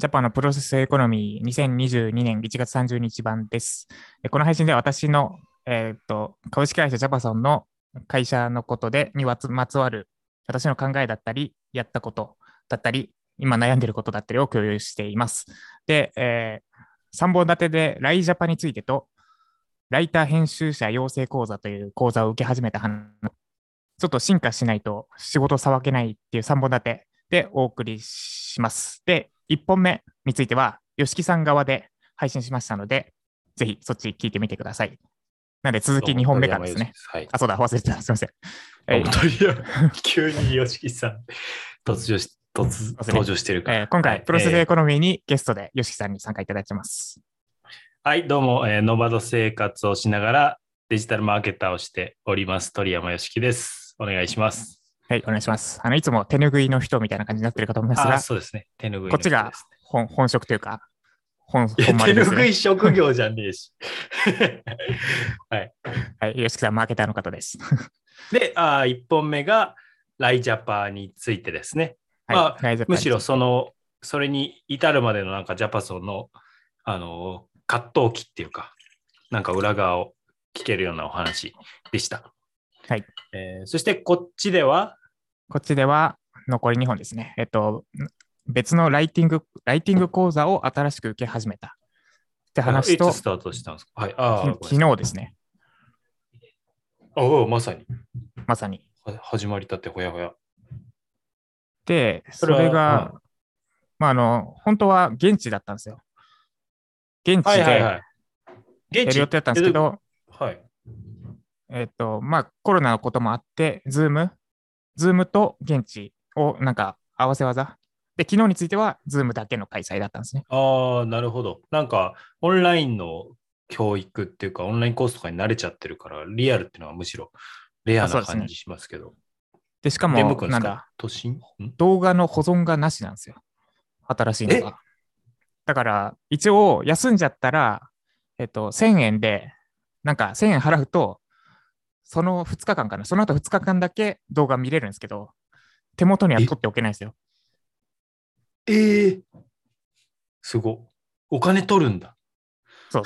ジャパンのプロセスエコノミー2022年1月30日版です。この配信では私の、えーと株式会社ジャパソンの会社のことでにまつわる私の考えだったり、やったことだったり、今悩んでいることだったりを共有しています。で、え3本立てでライジャパについてと、ライター編集者養成講座という講座を受け始めた話、ちょっと進化しないと仕事をさばけないっていう3本立てでお送りします。で、1本目については、吉木さん側で配信しましたので、ぜひそっち聞いてみてください。なので、続き2本目からですね。。はい。あ、そうだ、忘れてた。すみません。えー急に吉木さん、突如し、突 登場してるから。えー今回、はいプロセスえーエコノミーにゲストで吉木さんに参加いただいてます。はい、どうも、えーノバド生活をしながらデジタルマーケターをしております、鳥山よしきです。お願いします。はい、お願いします。あのいつも手拭いの人みたいな感じになってるかと思いますあ、が、そうですね。手拭いのこっちが本本職というか、本本丸ですね手拭い。職業じゃねえし。はい。はい、吉木さん、マーケターの方です。で、あ1本目がライジャパーについてですね。まあはい、ライズアップむしろその、それに至るまでのなんかジャパソンの、あの、葛藤期っていうか、なんか裏側を聞けるようなお話でした。はい。えーそしてこっちでは、こっちでは残り2本ですね。えっと、別のライティング、ライティング講座を新しく受け始めたって話と、いつスタートしたんですか？はい。あ昨日ですね、おおまさに。まさに。は始まりたってほやほや。で、そそれが、うまあ、あの、本当は現地だったんですよ。現地ではい。や現る予定だったんですけど、はい。えっと、まあ、コロナのこともあって、 Zoom、Zoomと現地をなんか合わせ技。で、昨日については、 Zoomだけの開催だったんですね。ああ、なるほど。なんか、オンラインの教育っていうか、オンラインコースとかに慣れちゃってるから、リアルっていうのはむしろレアな感じしますけど。で、しかもか？なんだ、都心？ん？動画の保存がなしなんですよ。新しいのが。だから、一応、休んじゃったら、えっと、1000円で、なんか1000円払うと、その2日間かな、その後2日間だけ動画見れるんですけど、手元には取っておけないんですよ。ええすご。お金取るんだ。そう。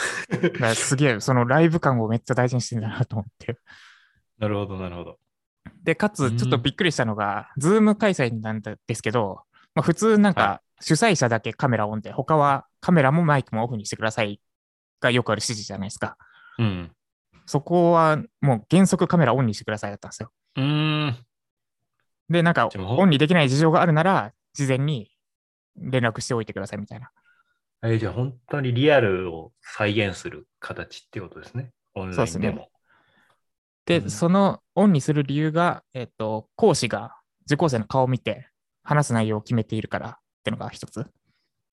すげえ、そのライブ感をめっちゃ大事にしてんだなと思って。なるほど、なるほど。で、かつ、うんちょっとびっくりしたのが、ズーム開催なんですけど、まあ、普通なんはか、主催者だけカメラオンで、他はカメラもマイクもオフにしてくださいがよくある指示じゃないですか。うん。そこはもう原則カメラオンにしてくださいだったんですよ。うーん。で、なんかオンにできない事情があるなら、事前に連絡しておいてくださいみたいな。えーじゃあ本当にリアルを再現する形ってことですね。オンラインでも。で、うんそのオンにする理由が、えっと、講師が受講生の顔を見て話す内容を決めているからってのが一つ。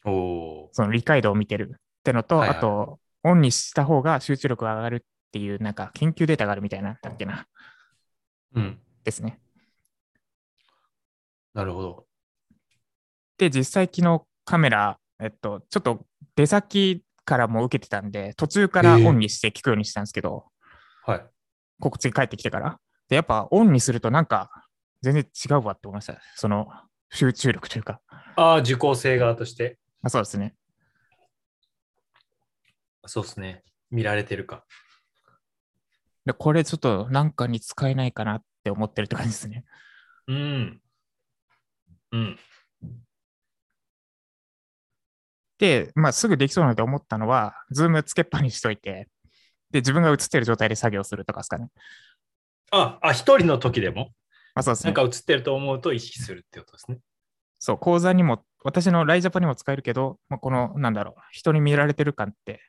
おおその理解度を見てるってのと、はいはいあと、オンにした方が集中力が上がるっていう、なんか研究データがあるみたいなんだっけな、ー。うん。ですね。なるほど。で、実際昨日カメラ、えっと、ちょっと出先からも受けてたんで、途中からオンにして聞くようにしたんですけど、はい。こっち帰ってきてから。で、やっぱオンにするとなんか全然違うわって思いました。その集中力というか。ああ、受講生側として。あそうですね。そうですね。見られてるか。で、これちょっとなんかに使えないかなって思ってるって感じですね。うん。うん。で、まあ、すぐできそうなので思ったのは、ズームつけっぱにしといて、で、自分が映ってる状態で作業するとかですかね。あ、あ、一人の時でも、あ、そうですねなんか。映ってると思うと意識するってことですね。そう、講座にも、私のライジャパにも使えるけど、まあ、この、なんだろう、人に見られてる感って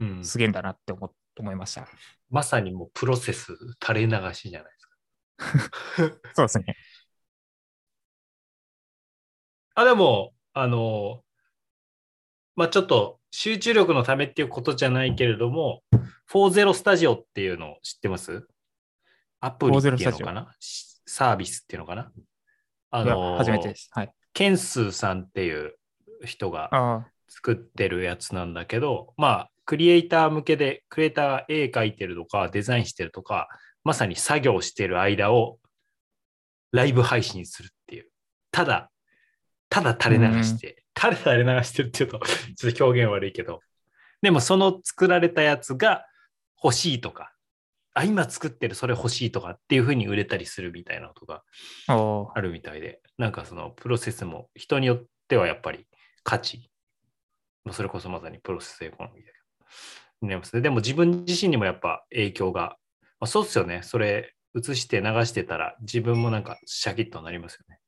うん。すげえんだなって思思いました。まさにもうプロセス垂れ流しじゃないですか。そうですね。あ、でも、あの、まあちょっと集中力のためっていうことじゃないけれども、40スタジオっていうのを知ってます？アプリっていうのかな？しサービスっていうのかな？あの、初めてです。はい。ケンスーさんっていう人があ作ってるやつなんだけど、まあ、クリエイター向けで、クリエイターが絵描いてるとか、デザインしてるとか、まさに作業してる間をライブ配信するっていう。ただ、ただ垂れ流して垂れ垂れ流してるっていうと、ちょっと表現悪いけど、でもその作られたやつが欲しいとか、あ、今作ってるそれ欲しいとかっていうふうに売れたりするみたいなことがあるみたいで、なんかそのプロセスも人によってはやっぱり価値、まあそれこそまさにプロセスエコノミーだけど、になりますね。でも自分自身にもやっぱ影響が、まあ、そうっすよね。それ映して流してたら自分もなんかシャキッとなりますよね。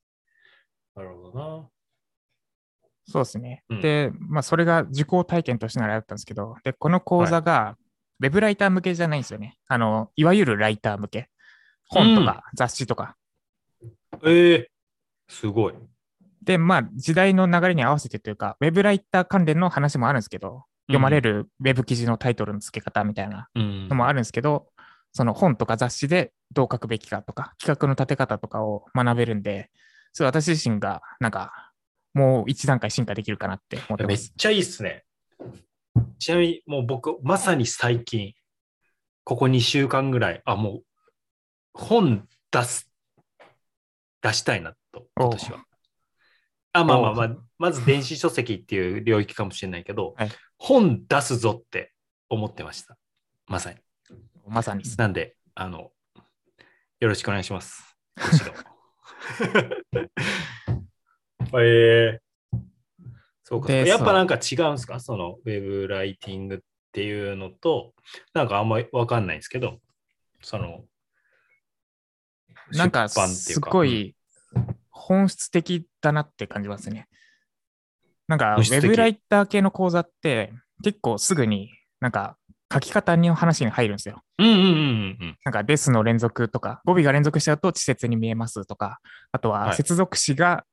なるほどな。そうですね。うんで、まあ、それが受講体験としてのあれだったんですけど、で、この講座が、ウェブライター向けじゃないんですよね。あの、いわゆるライター向け。本とか雑誌とか。ええすごい。で、まあ、時代の流れに合わせてというか、ウェブライター関連の話もあるんですけど、読まれるウェブ記事のタイトルの付け方みたいなうんのもあるんですけど、その本とか雑誌でどう書くべきかとか、企画の立て方とかを学べるんで、それ私自身が、なんか、もう一段階進化できるかなって思ってます。めっちゃいいっすね。ちなみにもう僕、まさに最近、ここ2週間ぐらい、あ、もう本出す、出したいなと、今年は。あ、まあまあまあ、まず電子書籍っていう領域かもしれないけど、はい本出すぞって思ってました。まさに。まさに。なんで、あの、よろしくお願いします。ご指導 えー、そうか。でやっぱなんか違うんですか？そのウェブライティングっていうのと、なんかあんまりわかんないんですけど、その、なんか、すごい本質的だなって感じますね。なんか、ウェブライター系の講座って、結構すぐになんか書き方の話に入るんですよ。うんうんうんうんなんか、ですの連続とか、語尾が連続しちゃうと稚拙に見えますとか、あとははい接続詞が、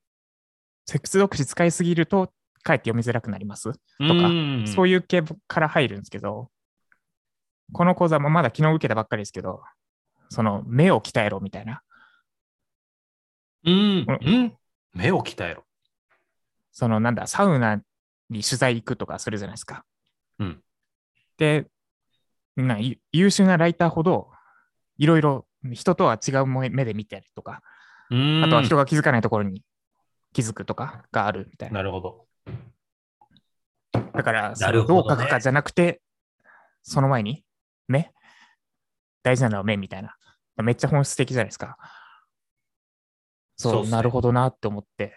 接続詞使いすぎると、かえって読みづらくなります。うん。とかうんそういう系から入るんですけど、この講座もまだ昨日受けたばっかりですけど、その目を鍛えろみたいな、うん、うん？目を鍛えろ。そのなんだ、サウナに取材行くとかするじゃないですか。うん。で、なゆ優秀なライターほど、いろいろ人とは違う目目で見たりとか、ああとは人が気づかないところに気づくとかがあるみたいな。なるほど。だから、どねのどう書くかじゃなくて、その前に目？大事なのは目みたいな。めっちゃ本質的じゃないですか。そう、そうねなるほどなって思って。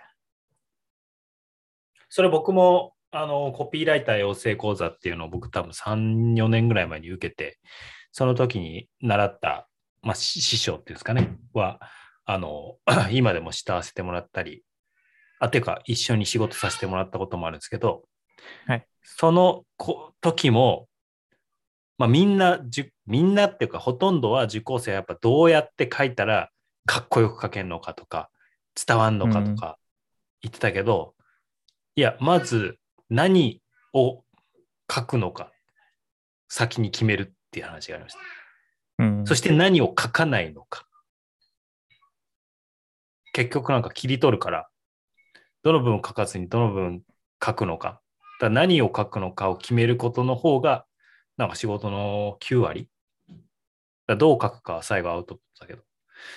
それ僕も、あの、コピーライター養成講座っていうのを僕多分3、4年ぐらい前に受けて、その時に習った、まあ、し師匠っていうんですかね、は、あの、今でも慕わせてもらったり、あ、ていうか、一緒に仕事させてもらったこともあるんですけど、はい。そのこ時も、まあ、みんなみんなっていうか、ほとんどは受講生はやっぱどうやって書いたらかっこよく書けるのかとか、伝わんのかとか言ってたけど、いや、まず何を書くのか、先に決めるっていう話がありました。うん、そして何を書かないのか。結局なんか切り取るから、どの部分を書かずにどの部分書くのか。だ何を書くのかを決めることの方が、なんか仕事の9割。だどう書くかは最後アウトプットだけど。っ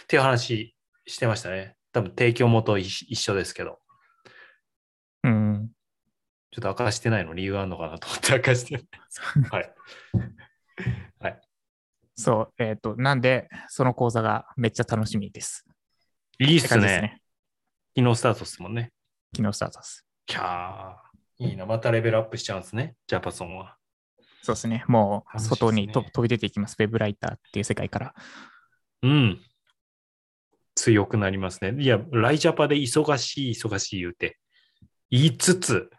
ていう話してましたね。多分提供元一一緒ですけど。うん。ちょっと明かしてないの理由あるのかなと思って明かして。はい。はい。そう、えっ、と、なんで、その講座がめっちゃ楽しみです。いいっすって感じですね。昨日スタートですもんね。昨日スタートです。キャー。いいな。またレベルアップしちゃうんですね。ジャパソンは。そうですね。もう、外にと飛び出ていきます。ウェブライターっていう世界から。うん。強くなりますね。いや、ライジャパで忙しい、忙しい言うて、言いつつ、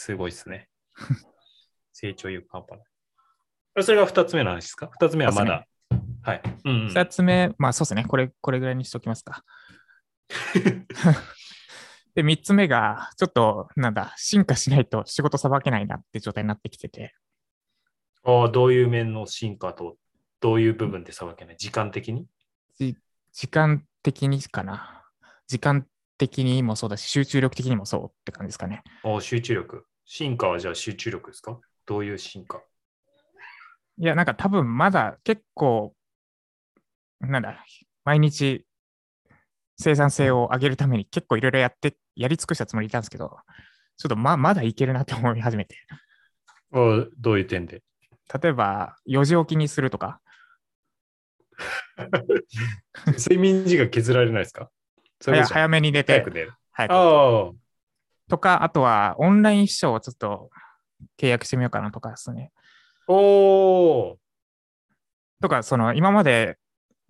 すごいですね。成長有半端ない。それが二つ目の話ですか？二つ目はまだ。はい。うん、うん二つ目、まあそうですね。これ、これぐらいにしときますか。で、三つ目が、ちょっと、なんだ、進化しないと仕事さばけないなって状態になってきてて、ああ、どういう面の進化と、どういう部分でさばけない？時間的に？時間的にかな。時間的にもそうだし、集中力的にもそうって感じですかね。ああ、集中力。進化はじゃあ集中力ですか？どういう進化？いや、なんか多分まだ結構、なんだ、毎日生産性を上げるために結構いろいろやって、やり尽くしたつもりいたんですけど、ちょっとままだいけるなって思い始めて。おどういう点で？例えば、4時起きにするとか、睡眠時間削られないですか？早めに寝て早く、寝る。早くああ。とか、あとはオンライン秘書をちょっと契約してみようかなとかですね。おー。とか、その今まで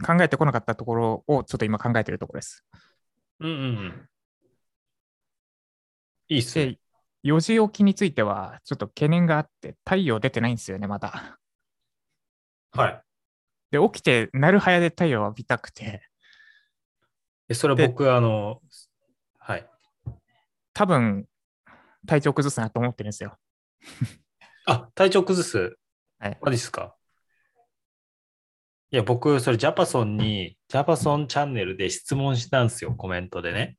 考えてこなかったところをちょっと今考えてるところです。うんうんうん。いいっすね。で、4時起きについてはちょっと懸念があって、太陽出てないんですよね、まだ。はい。で、起きて、なる早で太陽を浴びたくて、えそれで僕、あの、はい。多分、体調崩すなと思ってるんですよ。あ、体調崩す？はい。マジっすか？いや、僕、それジャパソンに、ジャパソンチャンネルで質問したんですよ、コメントでね。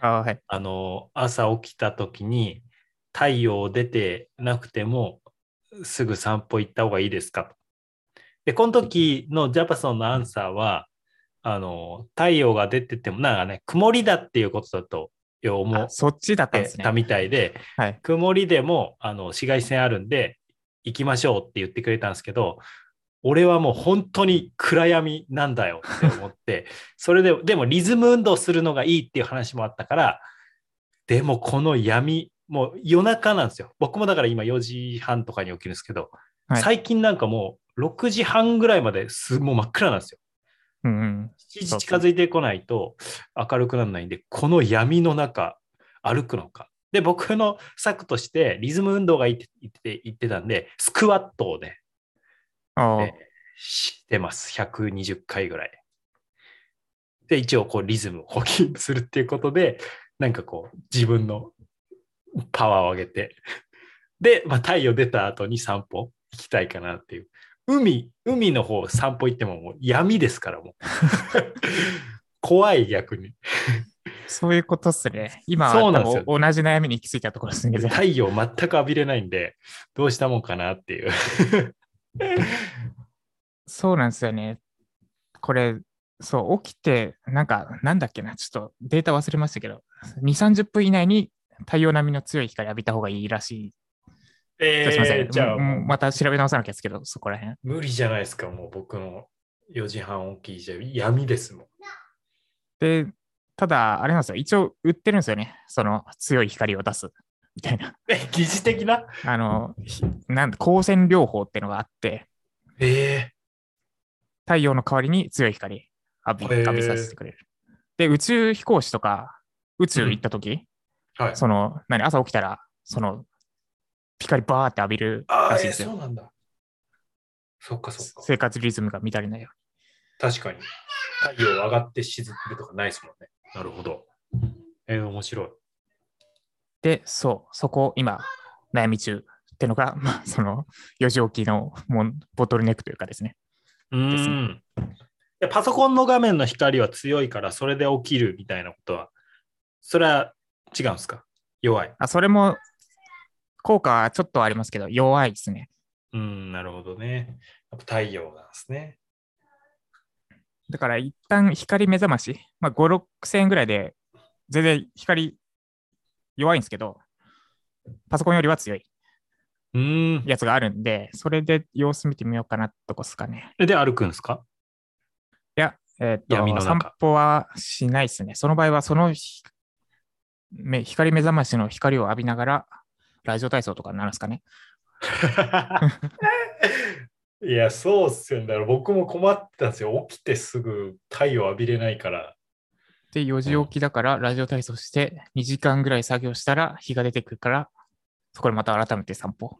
あはい。あの、朝起きた時に、太陽出てなくても、すぐ散歩行った方がいいですか？と。で、この時のジャパソンのアンサーは、あの、太陽が出てても、なんかね、曇りだっていうことだと思あそっちだったんですね。みたいで、はい。曇りでもあの紫外線あるんで行きましょうって言ってくれたんですけど俺はもう本当に暗闇なんだよって思って それででもリズム運動するのがいいっていう話もあったからでもこの闇もう夜中なんですよ僕もだから今4時半とかに起きるんですけど、はい最近なんかもう6時半ぐらいまですもう真っ暗なんですようんうん。7時近づいてこないと明るくならないんで、この闇の中歩くのか。で、僕の策としてリズム運動がいいって言って言ってたんで、スクワットをね、あえしてます。120回ぐらい。で、一応こうリズムを補給するっていうことで、なんかこう自分のパワーを上げて、で、まあ、太陽出た後に散歩行きたいかなっていう。海、海の方散歩行ってももう闇ですからもう。怖い逆に。そういうことっすね。今、そうなんですよ同じ悩みに行き着いたところですね。太陽全く浴びれないんで、どうしたもんかなっていう。そうなんですよね。これ、そう、起きて、なんか、なんだっけな、ちょっとデータ忘れましたけど、2、30分以内に太陽並みの強い光浴びた方がいいらしい。えすいません。じゃあまた調べ直さなきゃですけど、そこら辺。無理じゃないですか、もう僕の4時半起きじゃ闇ですもん。で、ただ、あれなんですよ。一応売ってるんですよね。その強い光を出す。みたいな。え、疑似的な？あの、ひなんだ、光線療法っていうのがあって、え太陽の代わりに強い光浴びへー浴びさせてくれる。で、宇宙飛行士とか、宇宙行った時、ー、はい。その、何、朝起きたら、その、光バーって浴びるああ、えらしいんですよ。そうなんだ。そっかそっか。生活リズムが乱れないよ確かに。太陽上がって沈むとかないですもんね。なるほど。えー、面白い。うに。で、そう、そこ、今、悩み中ってのが、まあ、その、4時起きのもうボトルネックというかですね。うーん。いやパソコンの画面の光は強いから、それで起きるみたいなことは、それは違うんですか？弱い。あ、それも、効果はちょっとありますけど、弱いですね。うん、なるほどね。やっぱ太陽なんですね。だから、一旦光目覚まし、まあ、5、6000円ぐらいで、全然光弱いんですけど、パソコンよりは強いうーん。やつがあるんで、それで様子見てみようかなとこですかね。で、歩くんですか？いや、えーっと、散歩はしないですね。その場合は、その光目覚ましの光を浴びながら、ラジオ体操とかになるんですかね？いや、そうっすよね。だから僕も困ってたんですよ。起きてすぐ太陽浴びれないから。で、4時起きだから、ラジオ体操して、2時間ぐらい作業したら、日が出てくるから、そこでまた改めて散歩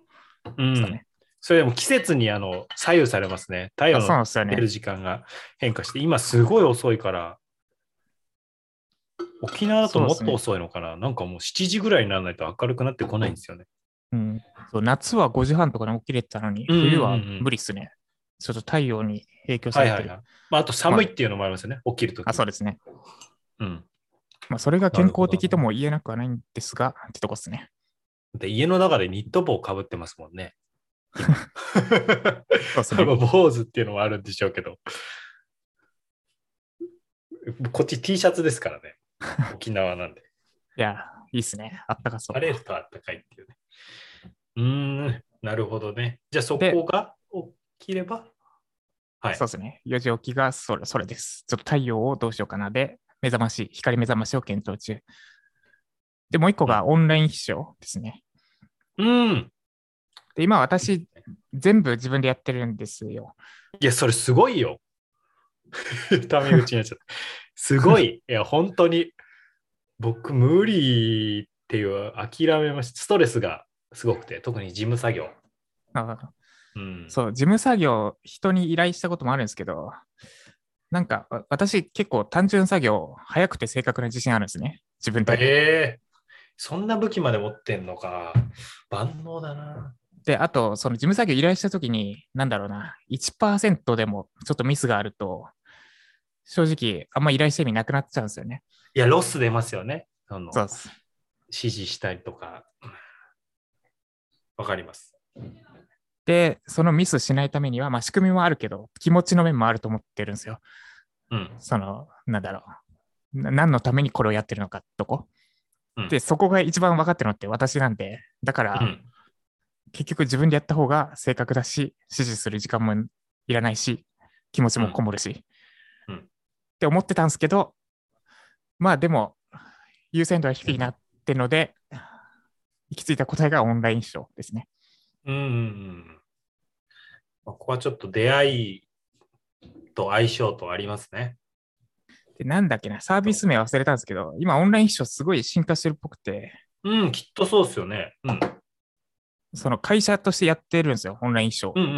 うん。それでも季節にあの左右されますね。太陽の出る。時間が変化して、今すごい遅いから、沖縄だともっと遅いのかな、なんかもう7時ぐらいにならないと明るくなってこないんですよね。うん、そう夏は5時半とかに起きれてたのに、冬は無理っすね。ちょっと太陽に影響されてる。はいはいはい。まあ、あと寒いっていうのもありますよね、起きるとき。あ、そうですね。うん。まあ、それが健康的とも言えなくはないんですが、ってとこですね。で、家の中でニット帽をかぶってますもんね。そうですね。坊主っていうのもあるんでしょうけど。こっち T シャツですからね。沖縄なんで。いや、いいっすね。あったかそう。晴れるとあったかいっていうね。うーん、なるほどね。じゃあそこが起きれば？はい。そうですね。4時起きがそれそれです。ちょっと太陽をどうしようかなで、目覚まし、光目覚ましを検討中。で、もう一個がオンライン秘書ですね。うん。で、今私、全部自分でやってるんですよ。いや、それすごいよ。タメ口になっちゃった。すごい。いや、本当に。僕、無理っていう諦めました。ストレスがすごくて、特に事務作業。あうん。そう、事務作業、人に依頼したこともあるんですけど、なんか、わ私結構単純作業、早くて正確な自信あるんですね。自分で。ええそんな武器まで持ってんのか。万能だな。で、あと、その事務作業依頼したときに、なんだろうな、1%でもちょっとミスがあると、正直、あんま依頼して意味なくなっちゃうんですよね。いや、ロス出ますよね。あのそうです。指示したりとか。わかります。で、そのミスしないためには、まあ仕組みもあるけど、気持ちの面もあると思ってるんですよ。うん。その、なんだろう。な何のためにこれをやってるのかとこ。うんで、そこが一番分かってるのって私なんで、だから、うん。結局自分でやった方が正確だし、指示する時間もいらないし、気持ちもこもるし、って思ってたんですけど、まあでも、優先度は低いなってので、行き着いた答えがオンラインショーですね。うんここはちょっと出会いと相性とありますね。で、なんだっけな、サービス名忘れたんですけど、今オンライン秘書すごい進化してるっぽくて、うん、きっとそうですよね。うん。その会社としてやってるんですよ、オンライン秘書うんうんう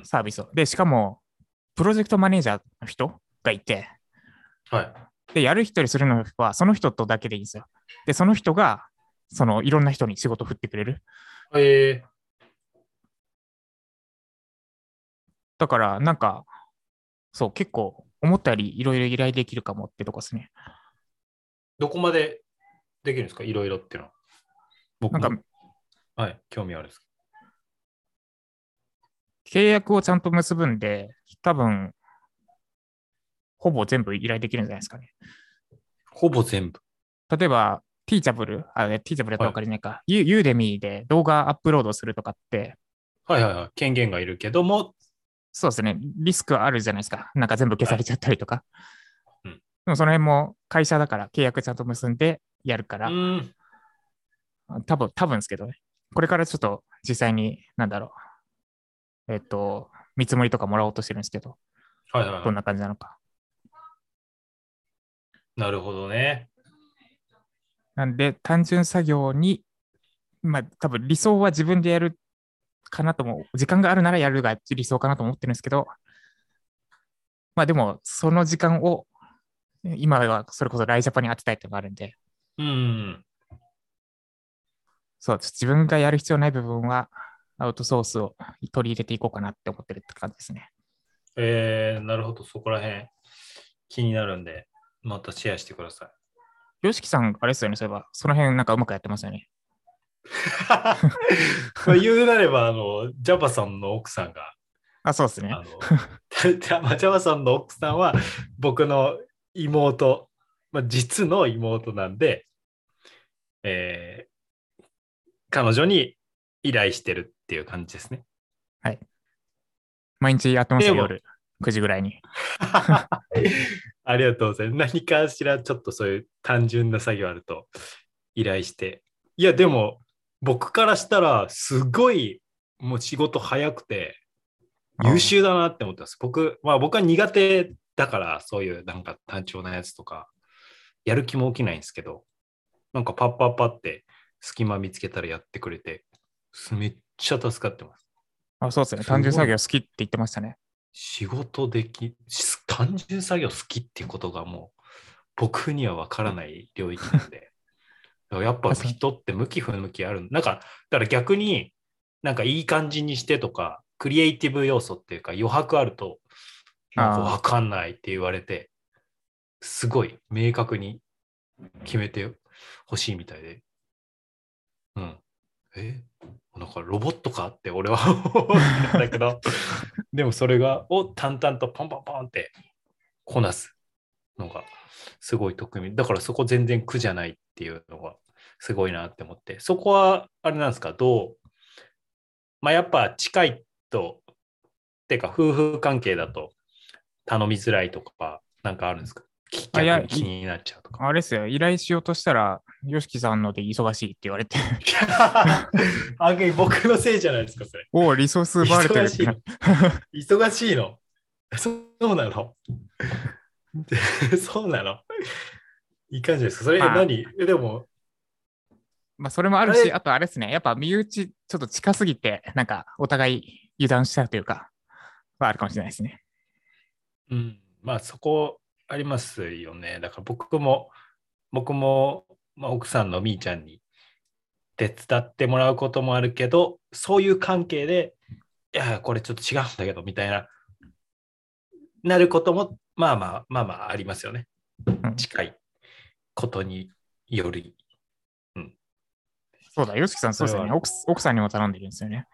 んサービスを。で、しかも、プロジェクトマネージャーの人がいて、うん。はい。で、やる人にするのは、その人とだけでいいんですよ。で、その人が、そのいろんな人に仕事を振ってくれる。えだから、なんか、そう、結構、思ったよりいろいろ依頼できるかもってとこですね。どこまでできるんですか？いろいろっていうのは。僕もなんか、はい、興味あるんです。契約をちゃんと結ぶんで、多分、ほぼ全部依頼できるんじゃないですかね。ほぼ全部。例えば、ティーチャブル、あ、ティーチャブルだと分かりないか、ユユーデミーで動画アップロードするとかって、はいはいはい。権限がいるけども、そうですね、リスクあるじゃないですか。なんか全部消されちゃったりとか。うんでもその辺も会社だから契約ちゃんと結んでやるから、うん。多分、多分ですけどね。これからちょっと実際に、なんだろう。えっと、見積もりとかもらおうとしてるんですけど、はいはい、はどんな感じなのか。い。なるほどね。なんで、単純作業に、まあ、多分理想は自分でやるかなとも、時間があるならやるが理想かなと思ってるんですけど、まあでも、その時間を、今はそれこそライジャパに当てたいってのがあるんで、うん。そう、自分がやる必要ない部分は、アウトソースを取り入れていこうかなって思ってるって感じですね。えー、なるほど。そこら辺気になるんで、またシェアしてください。よしきさん、あれですよね、そういえば、その辺なんかうまくやってますよね。まあ言うなれば、あの、ジャパさんの奥さんが、あ、そうですねあ。の、まあジャパさんの奥さんは僕の妹、まあ、実の妹なんで、えー彼女に依頼してるっていう感じですね。毎日やってますよ、夜9時ぐらいに。ありがとうございます。何かしらちょっとそういう単純な作業あると依頼して。いや、でも僕からしたらすごいもう仕事早くて優秀だなって思ってます。僕、まあ僕は苦手だからそういうなんか単調なやつとかやる気も起きないんですけど、なんかパッパッパって隙間見つけたらやってくれて、めっちゃ助かってます。あそうですね。単純作業好きって言ってましたね。仕事でき、し単純作業好きっていうことがもう僕には分からない領域なんで。やっぱ人って向き不向きある。なんか、だから逆になんかいい感じにしてとか、クリエイティブ要素っていうか余白あると、なんか分かんないって言われて、すごい明確に決めてほしいみたいで。うん。え？なんかロボットかって俺は 思ったけど、でもそれがを淡々とポンポンポンってこなす。のがすごい得意。だからそこ全然苦じゃないっていうのがすごいなって思って。そこはあれなんですか？どう？まあやっぱ近いとっ、ていうか夫婦関係だと頼みづらいとかなんかあるんですか？きあいや気になっちゃうとか。あれですよ、依頼しようとしたら、ヨシキさんので忙しいって言われて、あげ僕のせいじゃないですか、それ。おお、リソース奪われてる忙しい。の。忙しいの。そうなの。そうなの。いい感じですか。それまあ。何、えでも、まあ、それもあるし、あとあれですね、やっぱ身内ちょっと近すぎて、なんかお互い油断したというか、はあるかもしれないですね。うん、まあそこありますよね。だから僕も、僕も、まあ、奥さんのみーちゃんに手伝ってもらうこともあるけど、そういう関係で、いや、これちょっと違うんだけど、みたいな、なることも、まあまあ、まあまあありますよね。うん近いことにより。そうだ、ヨシキさん、そうですよね。奥奥さんにも頼んでるんですよね。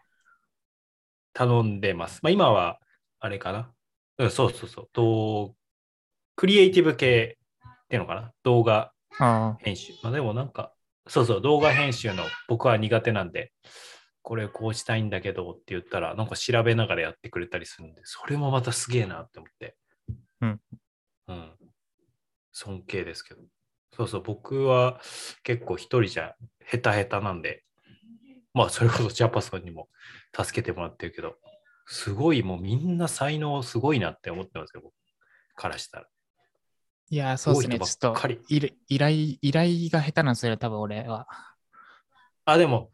頼んでます。まあ、今は、あれかな。うん、そうそうそう。と、クリエイティブ系っていうのかな？動画あ編集。まあ、でもなんか、そうそう、動画編集の僕は苦手なんで、これこうしたいんだけどって言ったら、なんか調べながらやってくれたりするんで、それもまたすげえなって思って。うん。うん。尊敬ですけど。そうそう、僕は結構一人じゃヘタヘタなんで、まあそれこそジャパソンにも助けてもらってるけど、すごいもうみんな才能すごいなって思ってますよ、僕からしたら。いやー、そうですね。ちょっと依頼、依頼、が下手なんですよね、多分俺は。あ、でも、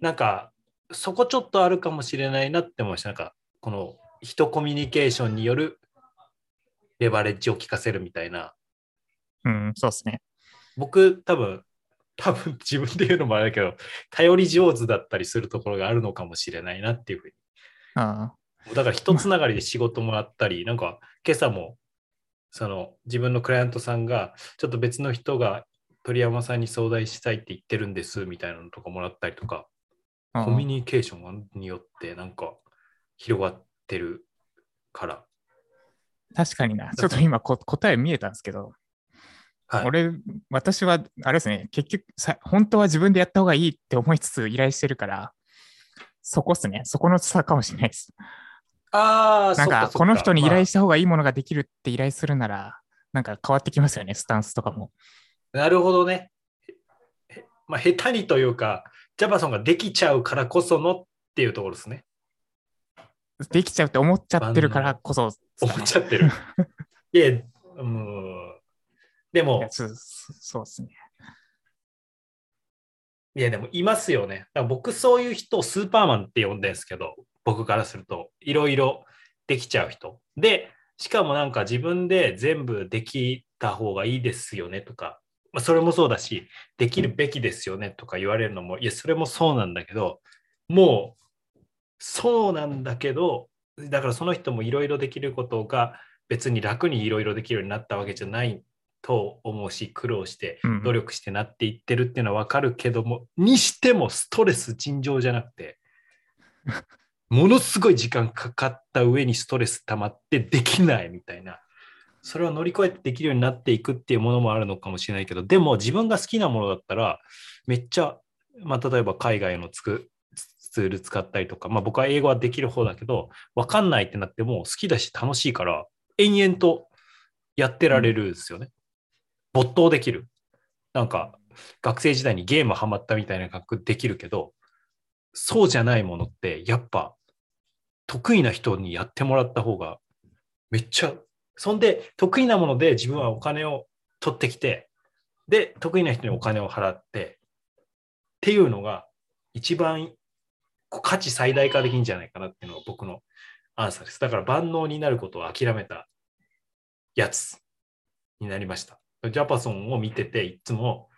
なんか、そこちょっとあるかもしれないなって思いました。なんか、この人コミュニケーションによるレバレッジを効かせるみたいな。うん、そうですね。僕、多分、多分自分で言うのもあれだけど、頼り上手だったりするところがあるのかもしれないなっていうふうに。あだから一つながりで仕事もらったり、なんか今朝も、その自分のクライアントさんが、ちょっと別の人が鳥山さんに相談したいって言ってるんですみたいなのとかもらったりとか、あコミュニケーションによってなんか広がってるから。確かにな。ちょっと今こ答え見えたんですけど、はい、俺、私は、あれですね、結局さ、本当は自分でやった方がいいって思いつつ依頼してるから、そこっすね。そこの差かもしれないです。ああ、なんか、この人に依ま頼した方がいいものができるって依頼するなら、なんか変わってきますよね、スタンスとかも。あなるほどね。へまあ、下手にというか、ジャパソンができちゃうからこそのっていうところですね。できちゃうって思っちゃってるからこそ、思っちゃってる。いや、うん。でいもや、そうですね。いや、でもいますよね。僕、そういう人をスーパーマンって呼んでるんですけど、僕からすると、いろいろできちゃう人。で、しかもなんか自分で全部できた方がいいですよねとか、まあ、それもそうだし、できるべきですよねとか言われるのも、いや、それもそうなんだけど、もう、そうなんだけど、だからその人もいろいろできることが別に楽にいろいろできるようになったわけじゃないと思うし、苦労してうん努力してなっていってるっていうのは分かるけども、にしてもストレス尋常じゃなくて、ものすごい時間かかった上にストレス溜まってできないみたいな。それを乗り越えてできるようになっていくっていうものもあるのかもしれないけど、でも自分が好きなものだったら、めっちゃ、まあ、例えば海外のつくツール使ったりとか、まあ、僕は英語はできる方だけど、分かんないってなっても好きだし楽しいから、延々とやってられるんですよね。没頭できる。なんか、学生時代にゲームハマったみたいな感覚できるけど、そうじゃないものって、やっぱ、得意な人にやってもらった方が、めっちゃ、そんで、得意なもので自分はお金を取ってきて、で、得意な人にお金を払って、っていうのが、一番価値最大化できるんじゃないかなっていうのが僕のアンサーです。だから万能になることを諦めたやつになりました。ジャパソンを見てて、いつも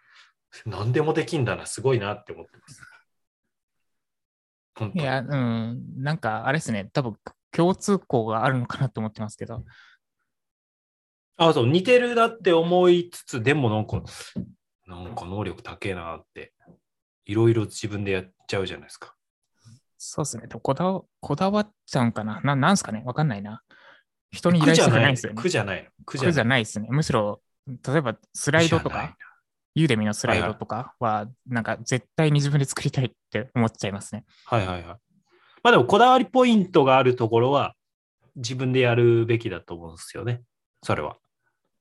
何でもできんだな、すごいなって思ってます。いや、うん、なんかあれですね、多分共通項があるのかなと思ってますけど、あ、そう、似てるなって思いつつ、でもなんか、なんか能力高えなって、いろいろ自分でやっちゃうじゃないですか。そうですね、こだわこだわっちゃうんかなななんすかねわかんないな。人に依頼したくないんですよね。苦じゃないの。苦じ苦じゃない。ゃないですね。むしろ、例えばスライドとか、ユーデミのスライドとかは、なんか絶対に自分で作りたいって思っちゃいますね。はいはいはい。まあでも、こだわりポイントがあるところは、自分でやるべきだと思うんですよね。それは。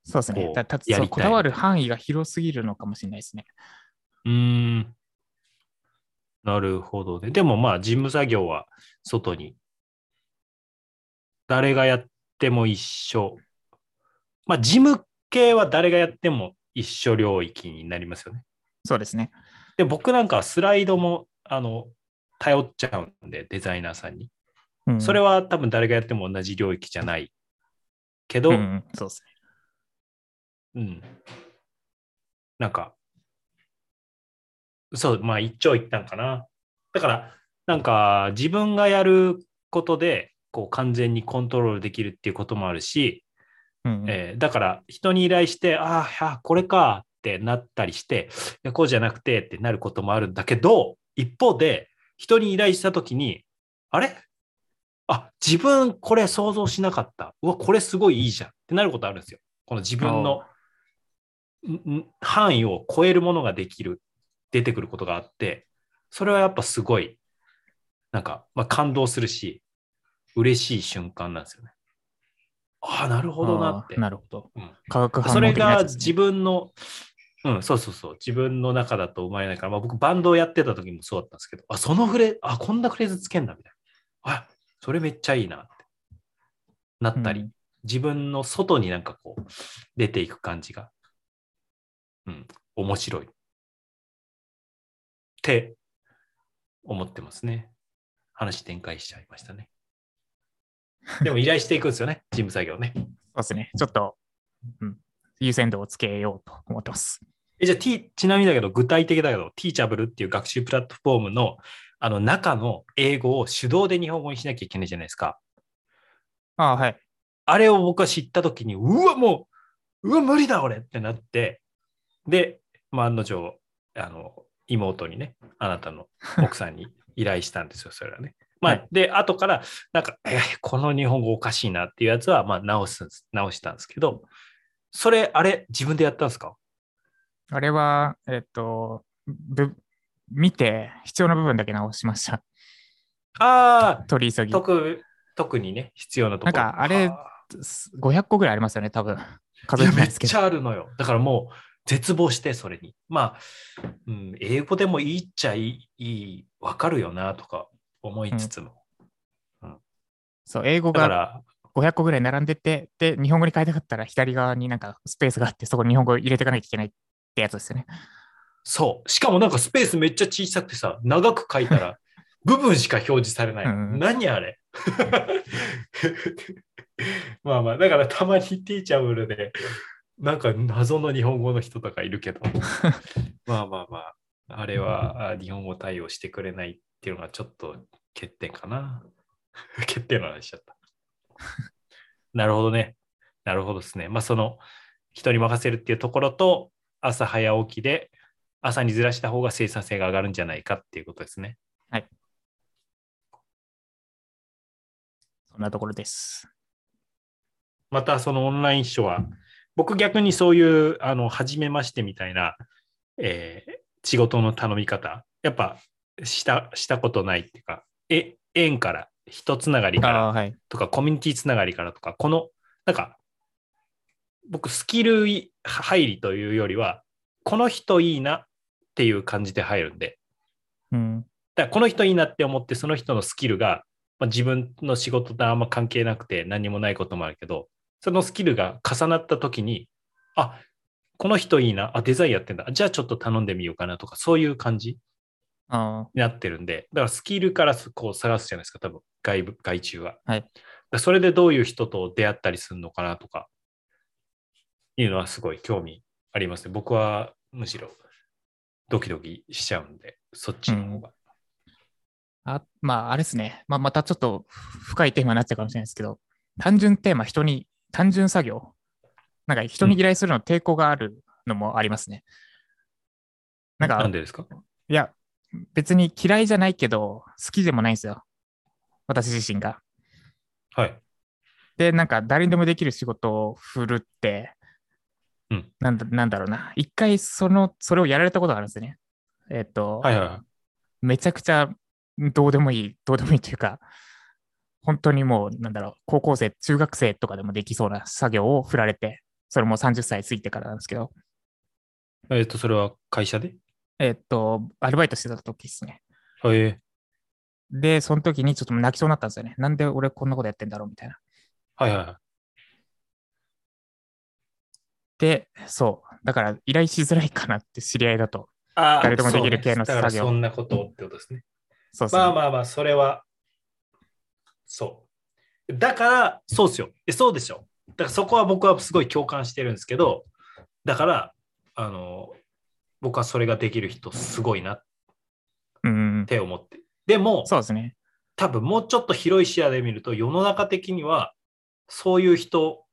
そうですねだたそうこだわる範囲が広すぎるのかもしれないですね。うーん。なるほどね。でもまあ、事務作業は外に。誰がやっても一緒。まあ、事務系は誰がやっても一緒領域になりますよね。そうですね。で、僕なんかはスライドも、あの、頼っちゃうんで、デザイナーさんに。うんそれは多分誰がやっても同じ領域じゃない。けど、うんうん、そうですね。うん。なんか、そう、まあ一長一短かな。だから、なんか自分がやることで、こう完全にコントロールできるっていうこともあるし、うんうんえーだから人に依頼して、あーあ、これかってなったりして、いやこうじゃなくてってなることもあるんだけど、一方で人に依頼したときに、あれ？あ、自分これ想像しなかった。うわ、これすごいいいじゃんってなることあるんですよ。この自分の範囲を超えるものができる、出てくることがあって、それはやっぱすごい、なんか、まあ、感動するし、嬉しい瞬間なんですよね。ああ、なるほどなって。なるほど。うん化学反応それが自分の、うん、そうそうそう、自分の中だと生まれないから、まあ、僕バンドをやってた時もそうだったんですけど、あ、そのフレあ、こんなフレーズつけんだみたいな。あ、それめっちゃいいなってなったり、うん自分の外になんかこう出ていく感じが、うん、面白い。って思ってますね。話展開しちゃいましたね。でも依頼していくんですよね、事務作業ね。そうですね。ちょっと、うん、優先度をつけようと思ってます。えじゃあ、T、ちなみにだけど、具体的だけど、Teachable っていう学習プラットフォームのあの中の英語を手動で日本語にしなきゃいけないじゃないですか。ああ、はい。あれを僕は知ったときに、うわ、もう、うわ、無理だ、俺ってなって、で、まあ、案の定、あの、妹にね、あなたの奥さんに依頼したんですよ、それはね。まあ、はいで、後から、なんか、えこの日本語おかしいなっていうやつは、まあ、直す直したんですけど、それ、あれ、自分でやったんですか？あれは、えっと、ぶ見て、必要な部分だけ直しました。ああ、取り急ぎ。特、特にね、必要なところ。なんかあれは500個ぐらいありますよね、多分。数えてないですけど。ちゃあるのよ。だからもう絶望して、それに。まあ、うん、英語でもいいっちゃいいわかるよなとか思いつつも。そう、英語がだから、500個ぐらい並んでて、で、日本語に変えたかったら左側になんかスペースがあって、そこに日本語を入れていかなきゃいけないってやつですよね。そう。しかもなんかスペースめっちゃ小さくてさ、長く書いたら、部分しか表示されない。うん何あれ？まあまあ、だからたまにティーチャブルで、なんか謎の日本語の人とかいるけど、まあまあまあ、あれはあ日本語対応してくれないっていうのがちょっと欠点かな。欠点の話しちゃった。なるほどね。なるほどですね。まあその人に任せるっていうところと、朝早起きで朝にずらした方が生産性が上がるんじゃないかっていうことですね。そんなところです。またそのオンライン秘書は、僕逆にそういう、あの、初めましてみたいな、えー仕事の頼み方、やっぱした、したことないっていうか、え、縁から、人つながりからああ、はい。とか、コミュニティつながりからとか、この、なんか、僕、スキルい入りというよりは、この人いいなっていう感じで入るんで、うん。だからこの人いいなって思って、その人のスキルが、まあ、自分の仕事とあんま関係なくて何もないこともあるけど、そのスキルが重なった時に、あこの人いいな、あ、デザインやってんだ、じゃあちょっと頼んでみようかなとか、そういう感じあになってるんで、だからスキルからこう探すじゃないですか、多分外部、外中は。はいそれでどういう人と出会ったりするのかなとか、いうのはすごい興味ありますね。僕はむしろドキドキしちゃうんで、そっちの方が。あ。あまあ、あれですね。まあ、またちょっと深いテーマになっちゃうかもしれないですけど、単純テーマ、人に、単純作業。なんか人に依頼するの抵抗があるのもありますね。なんか、なんでですか？いや、別に嫌いじゃないけど、好きでもないんですよ。私自身が。はい。で、なんか誰にでもできる仕事を振るって、うんなんだなんだろうな。一回その、それをやられたことがあるんですよね。えっ、と、はいはいはい。めちゃくちゃどうでもいい、どうでもいいというか、本当にもう、なんだろう、高校生、中学生とかでもできそうな作業を振られて、それも30歳過ぎてからなんですけど、えっ、と、それは会社で？えっと、アルバイトしてた時ですね。へえで、その時にちょっと泣きそうになったんですよね。なんで俺こんなことやってんだろうみたいな。はいはいはい。で、そう。だから依頼しづらいかなって知り合いだと。あ誰でもできる系の作業そんなことってことですね。そうですね。まあまあまあ、それは、そう。だから、そうですよ。えそうでしょ。だからそこは僕はすごい共感してるんですけど、だから、あの、僕はそれができる人すごいなっうん。て思って。でも、そうですね。多分もうちょっと広い視野で見ると、世の中的には、そういう人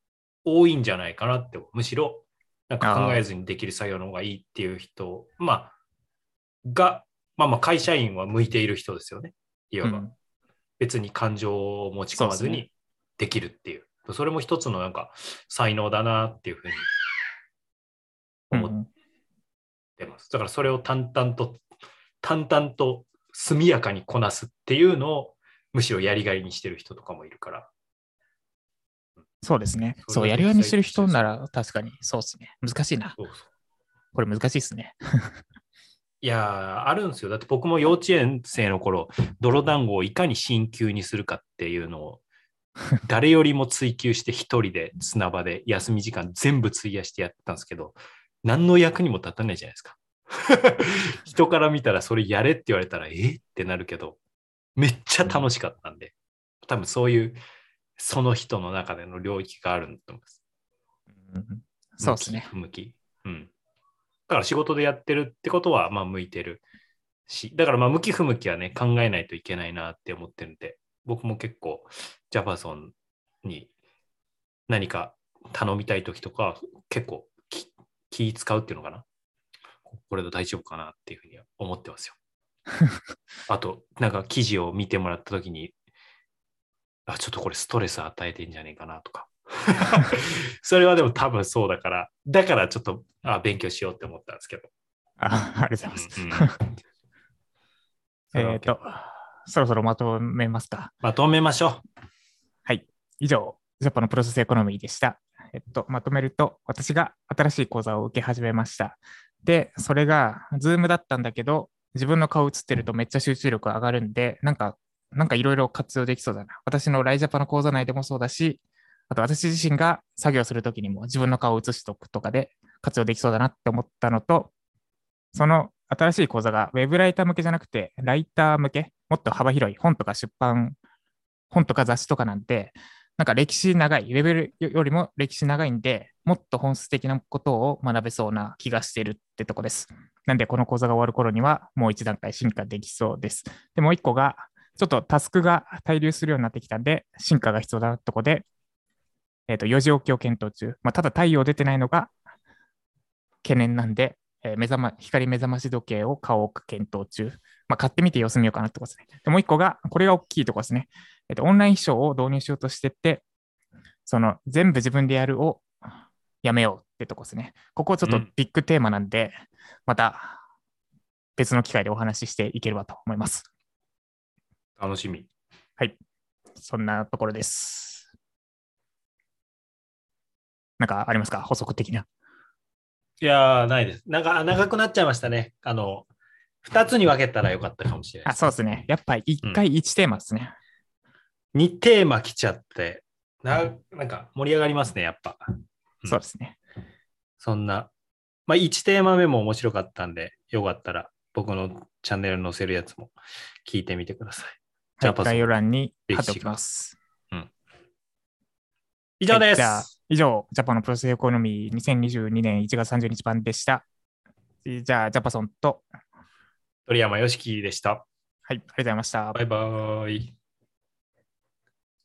多いんじゃないかなって、むしろ、なんか考えずにできる作業の方がいいっていう人、まあ、が、まあまあ会社員は向いている人ですよね。いわば。うん別に感情を持ち込まずにできるっていう。それも一つのなんか才能だなっていうふうに思っうんてます。だからそれを淡々と、淡々と速やかにこなすっていうのをむしろやりがいにしてる人とかもいるから。そうですね。そう、やりがいにしてる人なら確かにそうですね。難しいな。これ難しいですね。いやー、あるんですよ。だって僕も幼稚園生の頃、泥団子をいかに進級にするかっていうのを、誰よりも追求して一人で砂場で休み時間全部費やしてやってたんですけど、何の役にも立たないじゃないですか。人から見たらそれやれって言われたら、え？ってなるけど、めっちゃ楽しかったんで、多分そういう、その人の中での領域があると思います。うんそうですね。向き。うん。だから仕事でやってるってことは、まあ向いてるし、だからまあ向き不向きはね、考えないといけないなって思ってるんで、僕も結構、ジャパソンに何か頼みたい時とかは結構気気使うっていうのかな。これで大丈夫かなっていうふうには思ってますよ。あと、なんか記事を見てもらった時に、あ、ちょっとこれストレス与えてんじゃねえかなとか。それはでも多分そうだから、だからちょっとあ勉強しようって思ったんですけど。あありがとうございます。うんうんえっと、そろそろまとめますか。まとめましょ以上、ジャパンのプロセスエコノミーでした。えっと、まとめると、私が新しい講座を受け始めました。で、それが、 Zoomだったんだけど、自分の顔映ってるとめっちゃ集中力上がるんで、なんか、なんかいろいろ活用できそうだな。私のライジャパの講座内でもそうだし、あと私自身が作業するときにも自分の顔を映しとくとかで活用できそうだなって思ったのと、その新しい講座がウェブライター向けじゃなくて、ライター向け、もっと幅広い本とか出版、本とか雑誌とかなんて、なんか歴史長い、ウェブよりも歴史長いんで、もっと本質的なことを学べそうな気がしてるってとこです。なんで、この講座が終わる頃には、もう一段階進化できそうです。で、もう一個が、ちょっとタスクが滞留するようになってきたんで、進化が必要だなとこで、えっ、と、4時起きを検討中。まあ、ただ太陽出てないのが懸念なんで、えー目覚ま、光目覚まし時計を買おうか検討中。まあ、買ってみて様子見ようかなってことですね。でもう一個が、これが大きいところですね。えっと、オンライン秘書を導入しようとしてて、その全部自分でやるをやめようってとこですね。ここちょっとうんビッグテーマなんで、また別の機会でお話ししていければと思います。う。楽しみ。そんなところです。なんかありますか？補足的な。いやー、ないです。なんかあ長くなっちゃいましたね。あの、二つに分けたらよかったかもしれないあ、そうですね。やっぱり一回一テーマですね。2テーマ来ちゃって、ななんか盛り上がりますね、やっぱ。うんそうですね。そんな。まあ、1テーマ目も面白かったんで、よかったら僕のチャンネルに載せるやつも聞いてみてください。じゃあ概要欄に貼っておきます。以上です。はい以上、ジャパンのプロセスエコノミー2022年1月30日版でした。じゃあ、ジャパソンと、鳥山よしきでした。はい、ありがとうございました。バイバーイ。